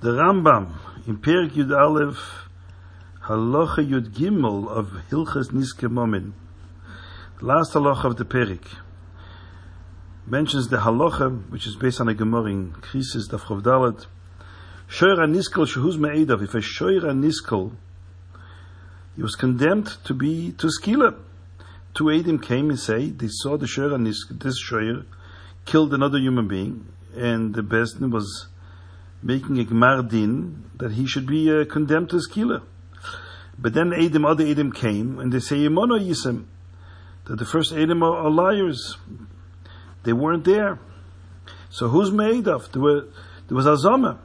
The Rambam in Perik Yud Aleph Halacha Yud Gimel of Hilchas Niske Momin, last halacha of the Perik, mentions the halacha which is based on a Gemara in Krisis Daf Chav Dalet. Shoyra Niskel Shehuz Me'edav. If a Shoyra Niskel, he was condemned to be to skila. Two Adim came and say they saw the Shoyra Niskel, this Shoyr killed another human being, and the Besdin was making a Gmar Din that he should be uh, condemned to skila. But then Adam, other Adam came, and they say, Yemono Yisem, that the first Adam are, are, liars. They weren't there. So who's made of? There, were, there was Azama.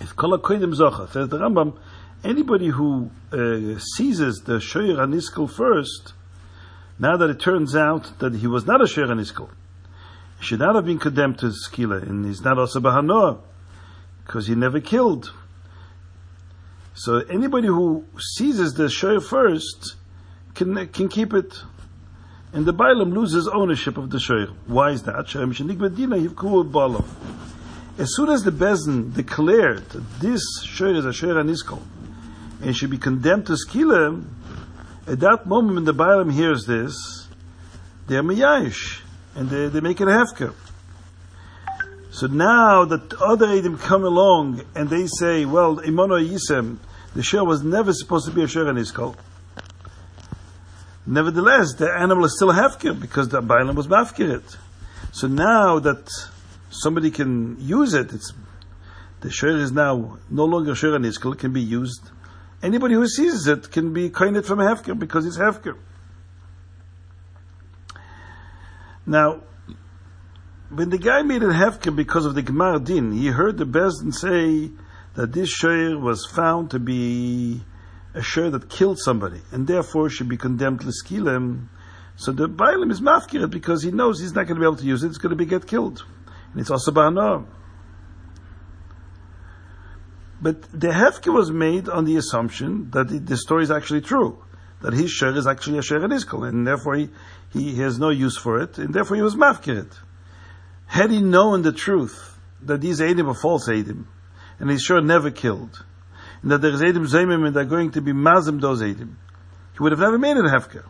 If Kala Koidim Zocha, says the Rambam, anybody who uh, seizes the Shoyer Aniskel first, now that it turns out that he was not a Shoyer Aniskel, he should not have been condemned to skila, and he's not also Bahanoah because he never killed. So anybody who seizes the shoyer first can can keep it, and the bailam loses ownership of the shoyer. Why is that? As soon as the bezin declared that this shoyer is a shoyer aniskol and should be condemned to skila, at that moment when the bailam hears this, they're miyayish and they, they make it a hefker. So now that other Edom come along and they say, well, Imono Yisem, the share was never supposed to be a share in cult. Nevertheless, the animal is still a hefker because the Bailam was mafkirit. So now that somebody can use it, it's, the share is now no longer share in his cult, can be used. Anybody who sees it can be coined from a hefker because it's hefker. Now, when the guy made it hefker because of the Gemar Din, he heard the Bezdin say that this shayr was found to be a shayr that killed somebody, and therefore should be condemned to l'skilem. So the Bailim is mafkiret because he knows he's not going to be able to use it, it's going to be get killed. And it's also ba'anah. But the hefker was made on the assumption that the, the story is actually true. That his shayr is actually a shayr in and therefore he, he has no use for it, and therefore he was mafkiret. Had he known the truth that these Edim are false Edim, and he's sure never killed, and that there is Edim Zemim and they're going to be Mazim those Edim, he would have never made it Hefker.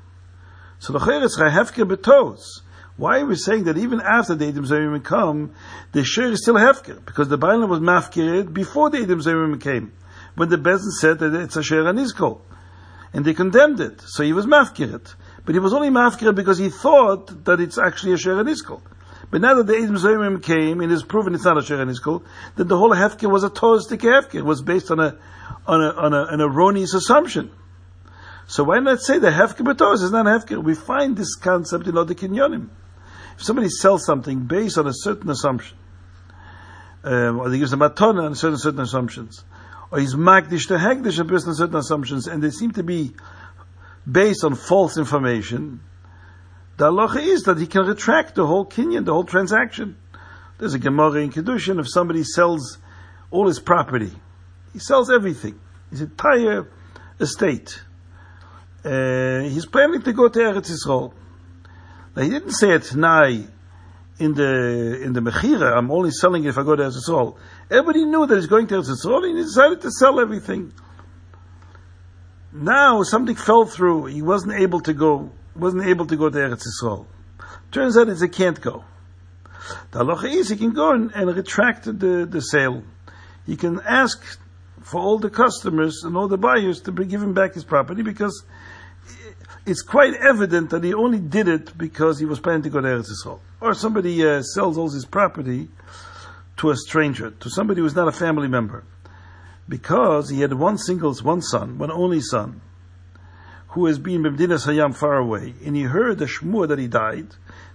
So the Cheretz Hefker betos. Why are we saying that even after the Edim Zemim come, the Shir is still Hefker? Because the Bailam was Mafkirid before the Edim Zemim came, when the Bezin said that it's a Shir Anizko. And they condemned it. So he was Mafkirid. But he was only Mafkirid because he thought that it's actually a Shir Anizko. But now that the Eidim Zoyim came and is proven it's not a Shechan Iskul, then the whole Hefker was a Tozdik Hefker. It was based on a, on a, on a, an erroneous assumption. So why not say the Hefker B'Toz is not a Hefker? We find this concept in other Kinyonim. If somebody sells something based on a certain assumption, um, or he gives a matona on certain, certain assumptions, or he's magdish to hegdish based on certain assumptions, and they seem to be based on false information, the halacha is that he can retract the whole kinyan, the whole transaction. There's a Gemara in Kedushin, if somebody sells all his property, he sells everything, his entire estate. Uh, he's planning to go to Eretz Yisrael. Now he didn't say it now in the in the Mechira, I'm only selling it if I go to Eretz Yisrael. Everybody knew that he's going to Eretz Yisrael and he decided to sell everything. Now something fell through, he wasn't able to go wasn't able to go to Eretz Yisrael. Turns out it's he can't go. The halacha is he can go and, and retract the, the sale. He can ask for all the customers and all the buyers to give him back his property because it's quite evident that he only did it because he was planning to go to Eretz Yisrael. Or somebody uh, sells all his property to a stranger, to somebody who's not a family member. Because he had one single, one son, one only son, who has been Bimdinas Hayam far away, and he heard the Shmur that he died,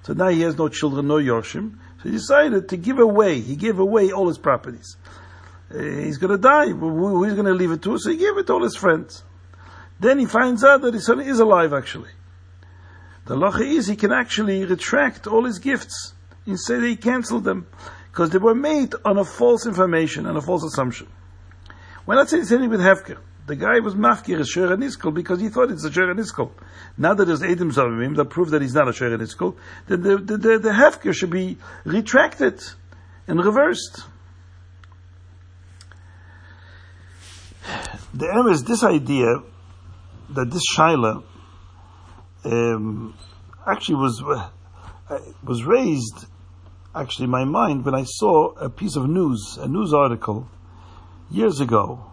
so now he has no children, no Yoshim, so he decided to give away, he gave away all his properties. Uh, he's going to die, who is going to leave it to? So he gave it to all his friends. Then he finds out that his son is alive actually. The lacha is he can actually retract all his gifts that he cancelled them because they were made on a false information and a false assumption. We're not saying anything with Hefker. The guy was mafkir a Sher because he thought it's a Sher Niskol. Now that there's Edim Zavimim that prove that he's not a Sher Niskol, then the, the, the, the Hefker should be retracted and reversed. the M is this idea that this Shaila um, actually was uh, was raised actually in my mind when I saw a piece of news, a news article years ago,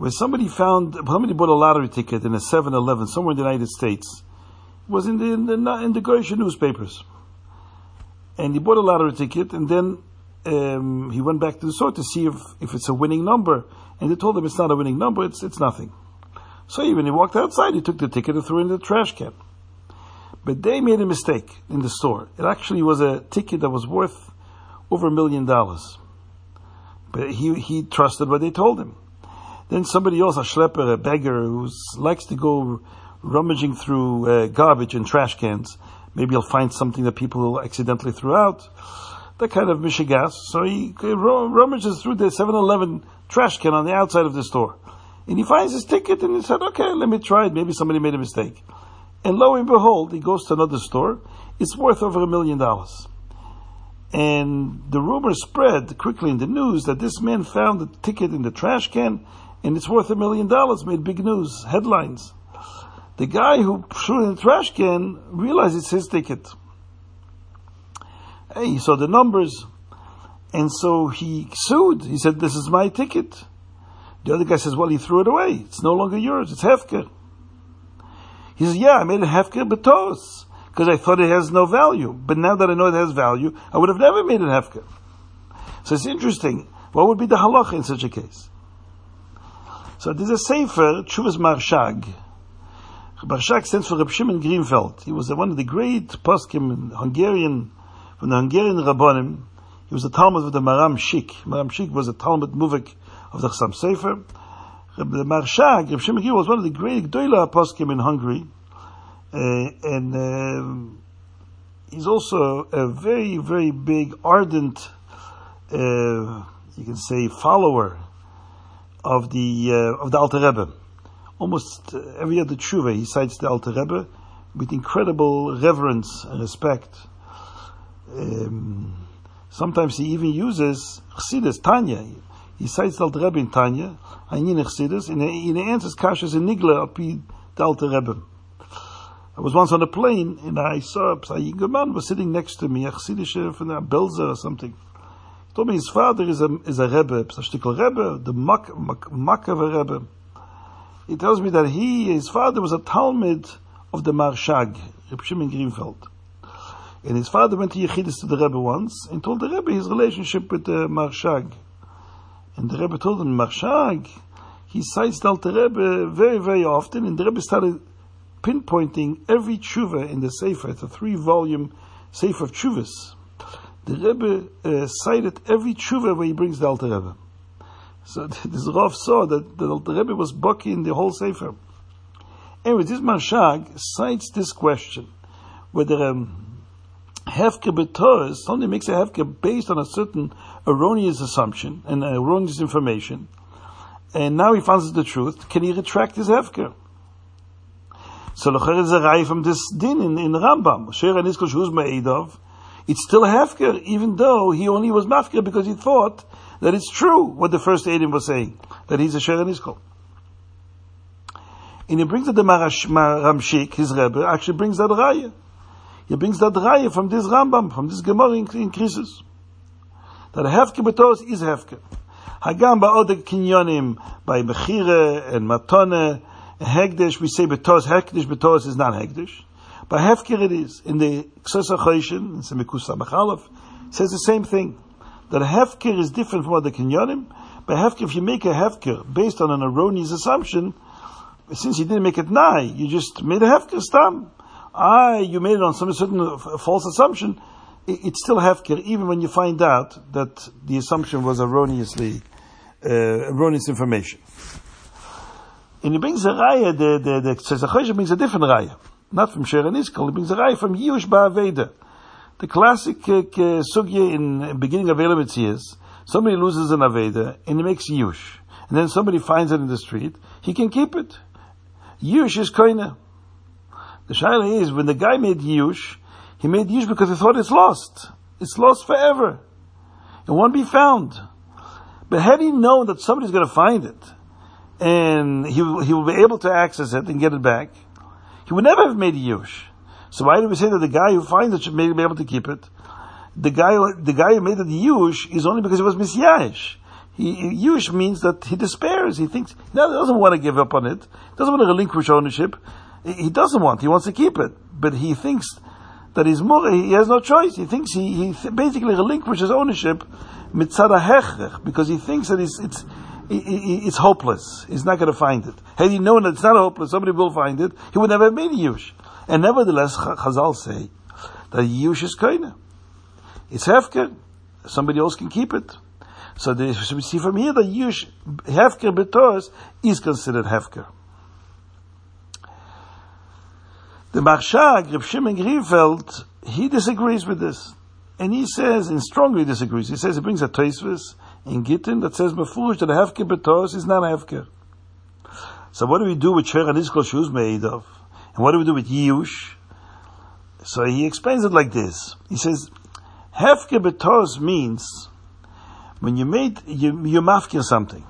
where somebody found somebody bought a lottery ticket in a 7-Eleven somewhere in the United States. It was in the in the, in the newspapers, and he bought a lottery ticket, and then um, he went back to the store to see if, if it's a winning number, and they told him it's not a winning number, it's it's nothing. So when he walked outside, he took the ticket and threw it in the trash can. But they made a mistake in the store. It actually was a ticket that was worth over a million dollars. But he, he trusted what they told him. Then somebody else, a schlepper, a beggar, who likes to go rummaging through uh, garbage and trash cans, maybe he'll find something that people accidentally threw out. That kind of mishigas. So he rummages through the 7-Eleven trash can on the outside of the store. And he finds his ticket and he said, okay, let me try it. Maybe somebody made a mistake. And lo and behold, he goes to another store. It's worth over a million dollars. And the rumor spread quickly in the news that this man found the ticket in the trash can and it's worth a million dollars, made big news, headlines. The guy who threw it in the trash can realized it's his ticket. Hey, he saw the numbers. And so he sued. He said, this is my ticket. The other guy says, well, he threw it away. It's no longer yours. It's Hefker. He says, yeah, I made a Hefker Betos because I thought it has no value. But now that I know it has value, I would have never made it Hefker. So it's interesting. What would be the halacha in such a case? So there's a sefer, Chuvas Marshag. Marshag stands for Reb Shimon Greenfeld. He was one of the great poskim Hungarian, from the Hungarian Rabbonim. He was a Talmud of the Maram Shik. Maram Shik was a Talmud Muvik of the Chassam Sofer. The Marshag, Reb Shimon Greenfeld, was one of the great Gdoila poskim in Hungary, uh, and uh, he's also a very, very big, ardent, uh, you can say, follower of the uh, of the Alter Rebbe. Almost every other tshuva he cites the Alter Rebbe with incredible reverence and respect. Um, sometimes he even uses Chassidus, Tanya. He cites the Alter Rebbe in Tanya, Ayin Chassidus, and he answers Kashas in Nigla api the Alter Rebbe. I was once on a plane and I saw a man was sitting next to me, a Chassidish from the Belzer or something. Told me his father is a, is a Rebbe, a Shtickle Rebbe, the Mak, Mak, Rebbe. He tells me that he, his father was a Talmud of the Marshag, Reb Shimon Greenfeld. And his father went to Yechidus to the Rebbe once and told the Rebbe his relationship with the Marshag. And the Rebbe told him, Marshag, he cites the Rebbe very, very often, and the Rebbe started pinpointing every tshuva in the Sefer, it's a three-volume Sefer of Tshuvas. The Rebbe uh, cited every tshuva where he brings the Alter Rebbe. So this Rav saw that the Alter Rebbe was bucky in the whole Sefer. Anyway, this Marshag cites this question, whether um, Hefker B'Torah, somebody makes a Hefker based on a certain erroneous assumption and erroneous information, and now he finds the truth, can he retract his Hefker? So Lecher is a from this din in, in Rambam. Sher Iskol Shuz Me'edov, it's still a Hefker, even though he only was Mafker because he thought that it's true what the first Adam was saying, that he's a Sher and Iskol. And he brings that the Marash, Maramshik, his Rebbe, actually brings that Raya. He brings that Raya from this Rambam, from this Gemara in, in Krisis. That Hefker Betos is Hefker. Hagam ba'odek kinyonim, by Mechire and Matone, Hegdish, we say Betos, Hekdish Betos is not Hegdish. But Hefker it is. In the Ksesa Choshen, in says the same thing. That Hefker is different from other Kinyonim, but Hefker, if you make a Hefker based on an erroneous assumption, since you didn't make it nigh, you just made a Hefker stam. Ah, you made it on some certain false assumption, it's still Hefker, even when you find out that the assumption was erroneously, uh, erroneous information. And he brings a raya, the, the, the Tzezachoshe brings a different raya. Not from Sher and Iskal, he brings a raya from Yush Ba'aveda. The classic uh, sugya in beginning of Elamit is, somebody loses an Aveda, and he makes Yush. And then somebody finds it in the street, he can keep it. Yush is koine. The shaila is, when the guy made Yush, he made Yush because he thought it's lost. It's lost forever. It won't be found. But had he known that somebody's going to find it, and he he will be able to access it and get it back, he would never have made a yush. So why do we say that the guy who finds it should be able to keep it? The guy, the guy who made it yush is only because he was misyash. He, yush means that he despairs. He thinks, no, he doesn't want to give up on it. He Doesn't want to relinquish ownership. He doesn't want, he wants to keep it. But he thinks that he's more, he has no choice. He thinks he, he basically relinquishes ownership hechrech, because he thinks that it's, it's, it's hopeless. He's not going to find it. Had he known that it's not hopeless, somebody will find it, he would never have made a yush. And nevertheless, Chazal say that yush is koine. It's hefker. Somebody else can keep it. So we see from here that yush, hefker betos, is considered hefker. The Marshag, Reb Shimon Greenfeld, he disagrees with this. And he says, and strongly disagrees, he says he brings a Tosfos in Gittin that says, Mefurish, that a Hefker betos is not a Hefker. So what do we do with Iskol shoes made of? And what do we do with Yush? So he explains it like this. He says, Hefker betos means when you made, you, you mafkir something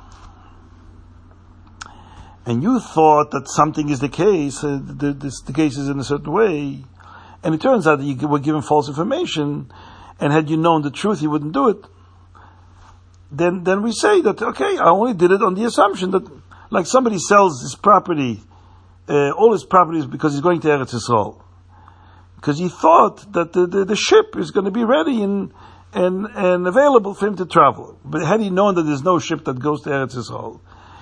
and you thought that something is the case, uh, the, this, the case is in a certain way, and it turns out that you were given false information, and had you known the truth, you wouldn't do it. Then, then we say that okay, I only did it on the assumption that, like somebody sells his property, uh, all his properties because he's going to Eretz Yisrael, because he thought that the, the, the ship is going to be ready and and and available for him to travel. But had he known that there's no ship that goes to Eretz Yisrael,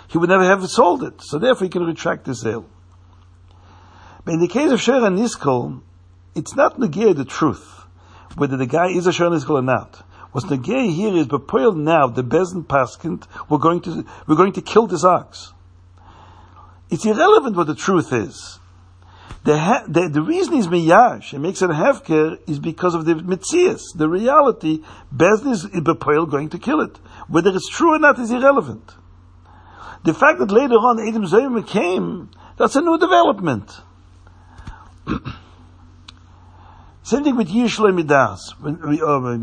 he would never have sold it. So therefore he can retract the sale. But in the case of Sher and it's not negay the truth, whether the guy is a Sher and Niskol or not. What's negay here is, but now, the Bezin Paskint, we're going to, we're going to kill this ox. It's irrelevant what the truth is. The, ha- the, the, reason he's miyash, it makes it a hefker, is because of the mitzias, the reality. Bezin is bepoil going to kill it. Whether it's true or not is irrelevant. The fact that later on Edom Zayim came, that's a new development. Same thing with Yush Midas, uh,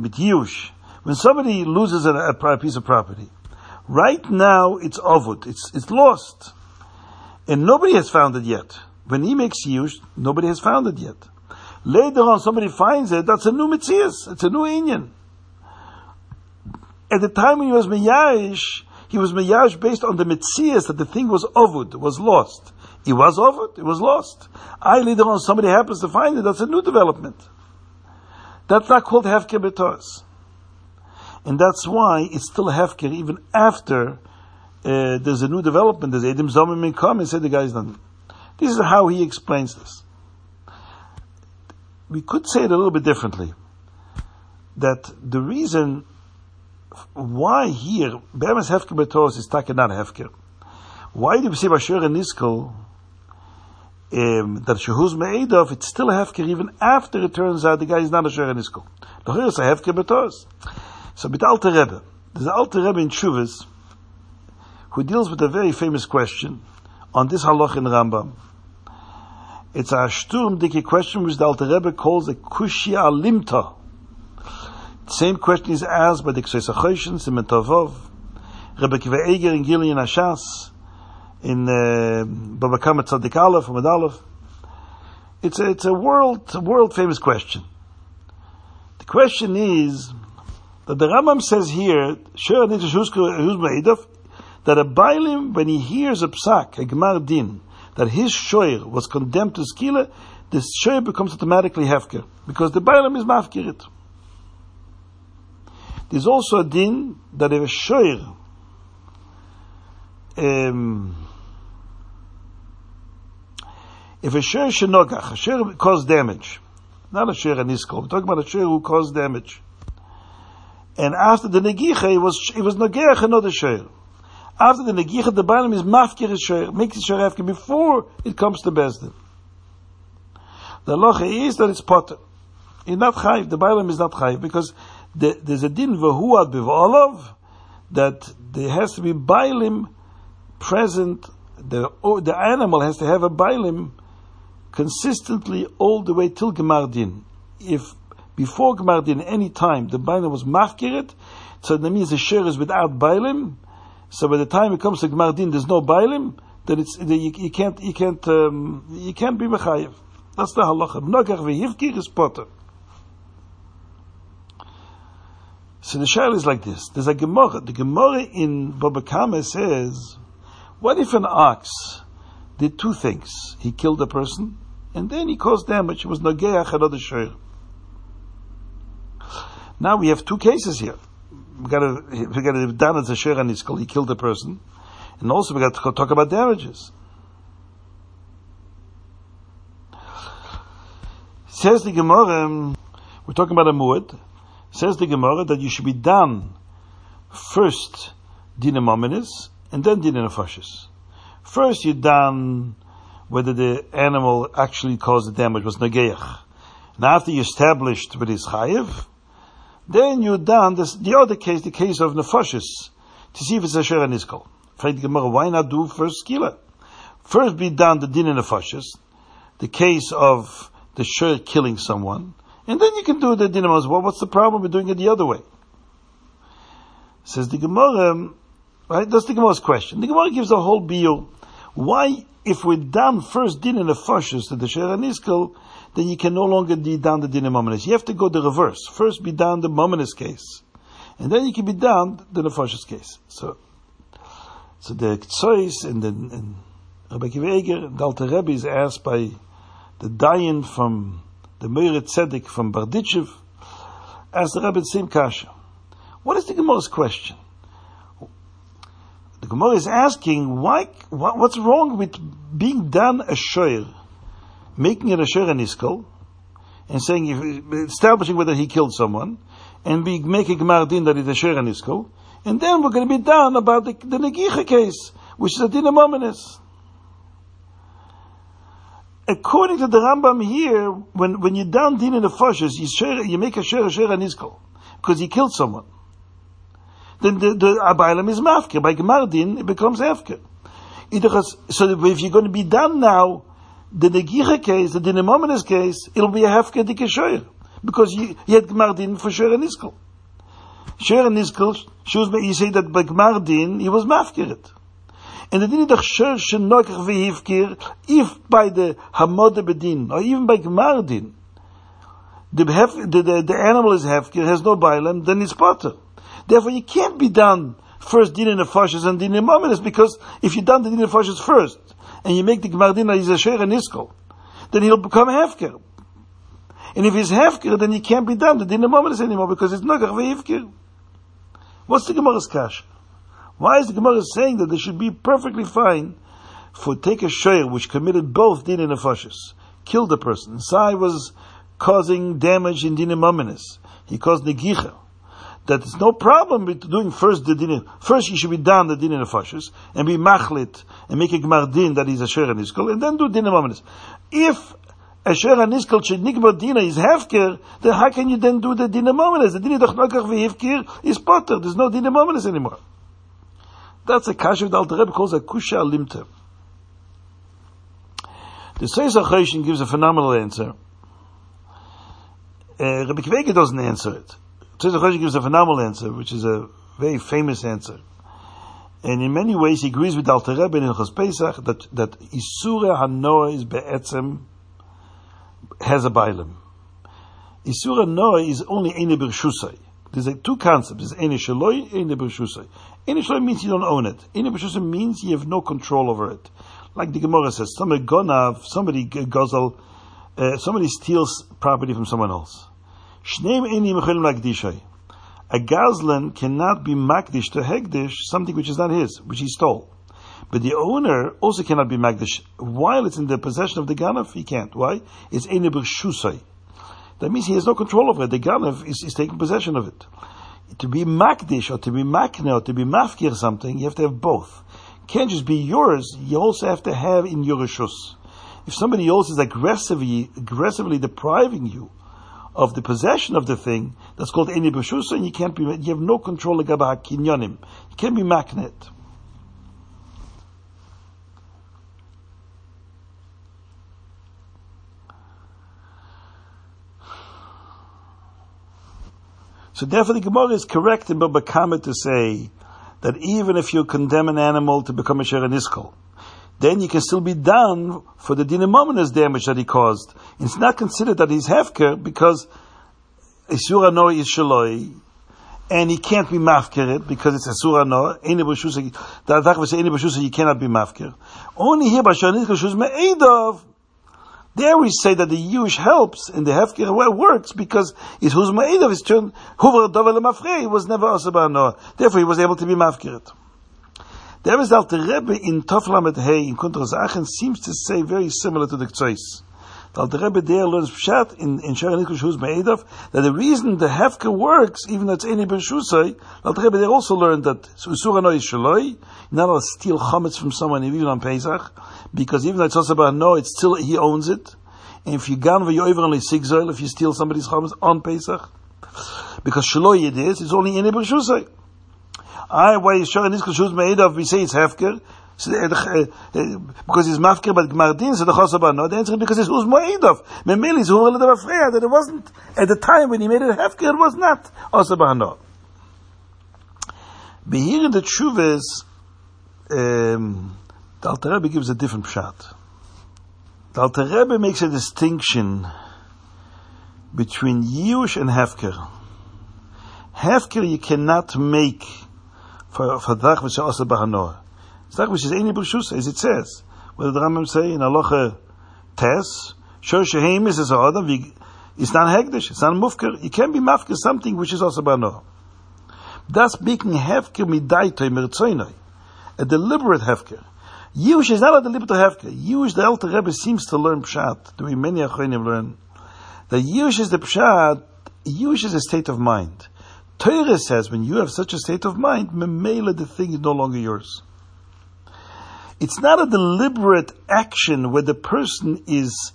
with Yush. When somebody loses a, a, piece of property, right now it's ovud, it's, it's lost. And nobody has found it yet. When he makes Yush, nobody has found it yet. Later on somebody finds it, that's a new Mitzias, it's a new Indian. At the time when he was Miyash, he was meyash based on the mitzias that the thing was ovud, was lost. It was ovud, it was lost. I later on somebody happens to find it, that's a new development. That's not called hefker betos. And that's why it's still a hefker even after uh, there's a new development. There's Edim Zomim come and say the guy's done. This is how he explains this. We could say it a little bit differently. That the reason why here, Be'emes Hefker Betos is taken not Hefker? Why do we say Basher and Niskel, um, that Shehuz Me'edov, it's still a Hefker even after it turns out the guy is not a Sher and Niskel. The is a Hefker Betos. So with Alter Rebbe, there's an Alter Rebbe in Shuvas, who deals with a very famous question on this halach in Rambam. It's a Sturm Dicke question which the Alter Rebbe calls a Kushya Alimta. The same question is asked by the Ksesa Choshen, Simen Tovov, Rebbe Kiva Eger in Gilyon HaShas, in uh, Baba Kama Tzadik Aleph, Ahmed Aleph. It's a, it's a world, world famous question. The question is, that the Rambam says here, that a Bailim, when he hears a psak, a Gemar Din, that his shoyer was condemned to skila, this shoyer becomes automatically hefker, because the Bailim is mafkirit. There's also a din that if a shoir um, if a shoir shenogach, a shoir caused damage, not a shoir anisko, we're talking about a shoir who caused damage. And after the negicha, it was, it was nogeach another shoir. After the negicha, the bottom is mafkir a shoir, makes shoir after before it comes to Bezdin. The locha is that it's potter. It's not chayiv, the bottom is not chayiv, because the, there's a din v'huad b'v'olav that there has to be bailim present. The the animal has to have a bailim consistently all the way till gemardin. If before gemardin any time the bailim was machkiret, so that means the share is without bailim. So by the time it comes to Gmar Din, there's no Bailim, then it's, you, you can't, you can't, um, you can't be Mechayev. That's the halacha. Nogach v'hivkir is potter. So the shayla is like this. There's a Gemara. The Gemara in Baba Kama says, what if an ox did two things? He killed a person, and then he caused damage. It was Nageach another shayr. Now we have two cases here. We got to we got to done as a shayr and he killed a person, and also we got to talk about damages. Says the Gemara, we're talking about a muad. Says the Gemara that you should be done first din and then din nefashis. First you done whether the animal actually caused the damage was nageach. And after you established with his chayiv, then you done this, the other case, the case of nefashis, to see if it's a sher and iskal. Why not do first skila? First be done the din and nefashis, the case of the sher killing someone, and then you can do the dinam as well. What's the problem with doing it the other way? Says the Gemara, right? That's the Gemara's question. The Gemara gives a whole bio. Why, if we're done first din in the fashis to the Shera Niskel, then you can no longer be down the din You have to go the reverse. First be down the Mominus case. And then you can be down the Nefashis case. So, so the Ktsois and the, and Rabbi Akiva Eiger, the Alter Rebbe is asked by the Dayan from the Meir Tzedek from Barditchev, asked the Rebbe the same kasha. What is the Gemara's question? The Gemara is asking why, what's wrong with being done a shoyer, making it a shoyer niskal, and saying, establishing whether he killed someone, and be making Gemardin that it's a shoyer niskal, and then we're going to be done about the, the Negicha case, which is a din according to the Rambam here, when, when you're down din in the fushes, you, share, you make a share iskol, because he killed someone. Then the, the Abaylam is mafker. By Gemar din, it becomes afker. So if you're going to be done now, the Negicha case, the Dinamominus case, it'll be a hefker dikashoyer. Because you, you had Gemar din for share and iskol. Share and iskol, you say that by Gemar din, he was mafkeret. And the din dachsher shenokach v'hivkir, if by the hamode bedin, or even by gmardin, the, hef, the, the, the, animal is hefkir, has no bailam, then it's potter. Therefore, you can't be done first din in the fashas and din in the because if you done the din in the first, and you make the gmardin as a sher and iskol, then he'll become hefkir. And if he's hefkir, then he can't be done the din in anymore, because it's nokach v'hivkir. What's the Gemara's kash? Why is the Gemara saying that they should be perfectly fine for take a shayr which committed both din nefashis, killed the person. Sai was causing damage in din He caused negicha. That it's no problem with doing first the din. First, you should be done the din and nefashis and be machlit and make a gemar din that is a shayr and iskol, and then do din and If a shayr and iskol nikba dina is hefker, then how can you then do the din and The din doch nokach is potter. There's no din and anymore. That's a kasha that Alter Rebbe calls a kusha limte. The Seis HaChoshen gives a phenomenal answer. Uh, Rabbi Kvega doesn't answer it. Seis HaChoshen gives a phenomenal answer, which is a very famous answer. And in many ways he agrees with Alter Rebbe in Hilchos Pesach that, that Isura HaNoah is Be'etzem has a bailim. Isura Noah is only Eine Birshusai. There's like two concepts. There's Eine Shaloi, Eine Birshusai. Initially means you don't own it. Inibishusha means you have no control over it. Like the Gemara says, somebody gonav, somebody guzzle, uh, somebody steals property from someone else. Shneim enim A gazlan cannot be makdish to hegdish something which is not his, which he stole. But the owner also cannot be magdish while it's in the possession of the ganav. He can't. Why? It's enibishusai. That means he has no control over it. The ganav is, is taking possession of it to be makdish or to be makne or to be mafkir something, you have to have both. Can't just be yours, you also have to have in your rishus. If somebody else is aggressively, aggressively depriving you of the possession of the thing, that's called eni b'shusa, and you can't be, you have no control of kinyonim. You can't be magnet. So therefore the Gemara is correct in Baba to say that even if you condemn an animal to become a Shereniskal, then you can still be done for the dinamominous damage that he caused. It's not considered that he's hefker because Isura no is and he can't be mafker because it's Isura no, the adach was any b'shusa, you cannot be mafker. Only here, b'shanis shuz me'edov, there we say that the Yush helps in the Hefker works because his Huzma'edav is turned, Huvar Dovel Mafrei was never Asaba Noah. Therefore he was able to be Mafkirit. There is Alter Rebbe in Toflamet Hey in Kuntra Zachen seems to say very similar to the Ktsois. The Alter Rebbe there learns Pshat in, in Shara Nikush Huzma'edav that the reason the Hefker works, even though it's any B'Shusay, Alter Rebbe there also learned that Usura No is Shaloi, you're not to steal chametz from someone even on Pesach, because even though it's also about no, it's still he owns it. And if you gan v'yoiver only sigzol, if you steal somebody's chametz on Pesach, because shaloi it is, it's only in Ibrahusay. I why is shor niskol shuz made of we say it's hefker. So, uh, uh, because he's mafker, but Gmardin, so the chosaba no. The answer is because it's uz moedov. Memeli is who that it wasn't at the time when he made it hefker, it was not osaba no. But here in the tshuva um, the Alter Rebbe gives a different pshat. The Alter Rebbe makes a distinction between Yush and Hefker. Hefker you cannot make for is also bahanoah. Dach which is any b'shus as it says. What the Rambam say in Aloha Tes, Shor Shehem is a other it's not hegdish, it's not mufker. You can be mafker something which is also bahanoah. That's making Hefker midaitoi mertzoinoi. A deliberate Hefker. Yush is not a deliberate hefker. Yush, the Alter Rebbe seems to learn pshat. Do we many achronim learn that Yush is the pshat? Yush is a state of mind. Torah says when you have such a state of mind, memela the thing is no longer yours. It's not a deliberate action where the person is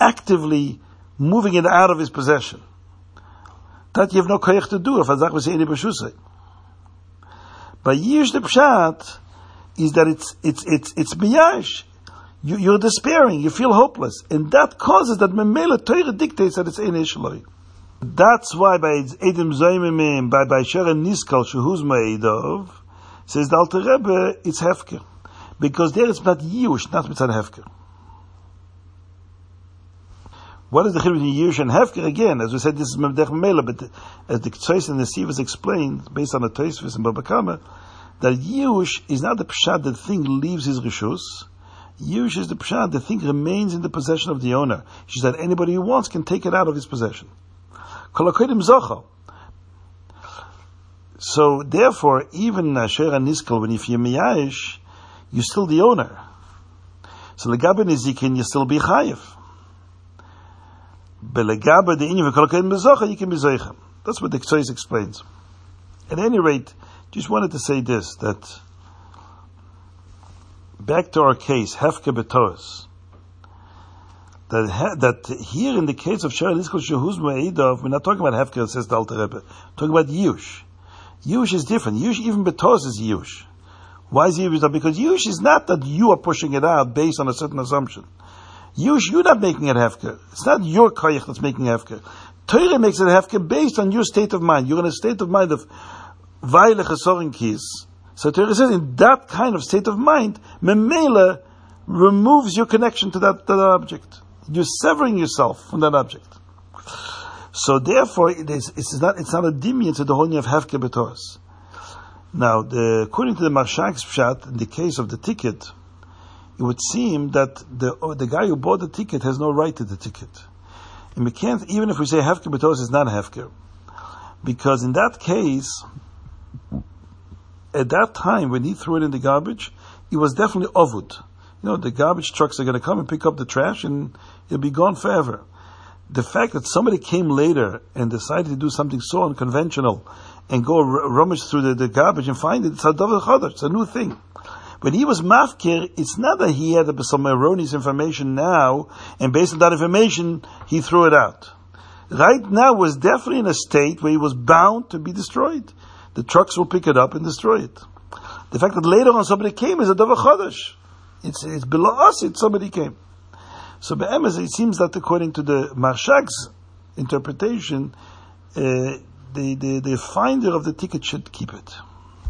actively moving it out of his possession. That you have no koyach to do. If Azach was any b'shusay. But Yush the pshat is that it's it's it's it's miyash. You, you're despairing. You feel hopeless, and that causes that memela Torah dictates that it's ein ishloi. That's why by Edim Zaymimim, by by Sheren Niskal Shehuz Ma'edov, says the Alter Rebbe, it's Hefker. Because there it's not Yush, not Mitzad Hefker. What is the difference between Yush and Hefker? Again, as we said, this is Memdech Mela, but as the Tzais and the Sivas explained, based on the Tosfos and Baba Kama, that Yush is not the pshat that the thing leaves his rishus. Yush is the pshat the thing remains in the possession of the owner. She said anybody who wants can take it out of his possession. So therefore, even Asher Niskal, when if you're miyash, you're still the owner. So legabe nizikin, you still be chayiv. Belegabe the inyan v'kol bezocha, you can be zeichem. That's what the Ktsois explains. At any rate, just wanted to say this, that back to our case, Hefke Betos, that, that here in the case of Shara Liskol Shehuz Me'edov, we're not talking about Hefke, says the Alter Rebbe, we're talking about Yush. Yush is different. Yush, even Betos is Yush. Why is Yush? Because Yush is not that you are pushing it out based on a certain assumption. Yush, you're not making it Hefke. It's not your Koyach that's making Hefke. Torah makes it Hefke based on your state of mind. You're in a state of mind of Vaile chesorin kis. So Torah says in that kind of state of mind, memela removes your connection to that, to that object. You're severing yourself from that object. So therefore, it is, it's not, it's not a dimion to the whole of Hefke Betoros. Now, the, according to the Marshag's Pshat, in the case of the ticket, it would seem that the, the guy who bought the ticket has no right to the ticket. And we can't, even if we say Hefke Betoros is not Hefke, because in that case, at that time when he threw it in the garbage, it was definitely ovud. Know, the garbage trucks are going to come and pick up the trash and it'll be gone forever. The fact that somebody came later and decided to do something so unconventional and go r- rummage through the, the, garbage and find it, it's a it's a new thing. When he was mafkir, it's not that he had some erroneous information now, and based on that information, he threw it out. Right now was definitely in a state where he was bound to be destroyed the trucks will pick it up and destroy it. The fact that later on somebody came is a davar chodesh. It's, it's below us, it's somebody came. So be'emes, it seems that according to the Marshag's interpretation, uh, the, the, the finder of the ticket should keep it.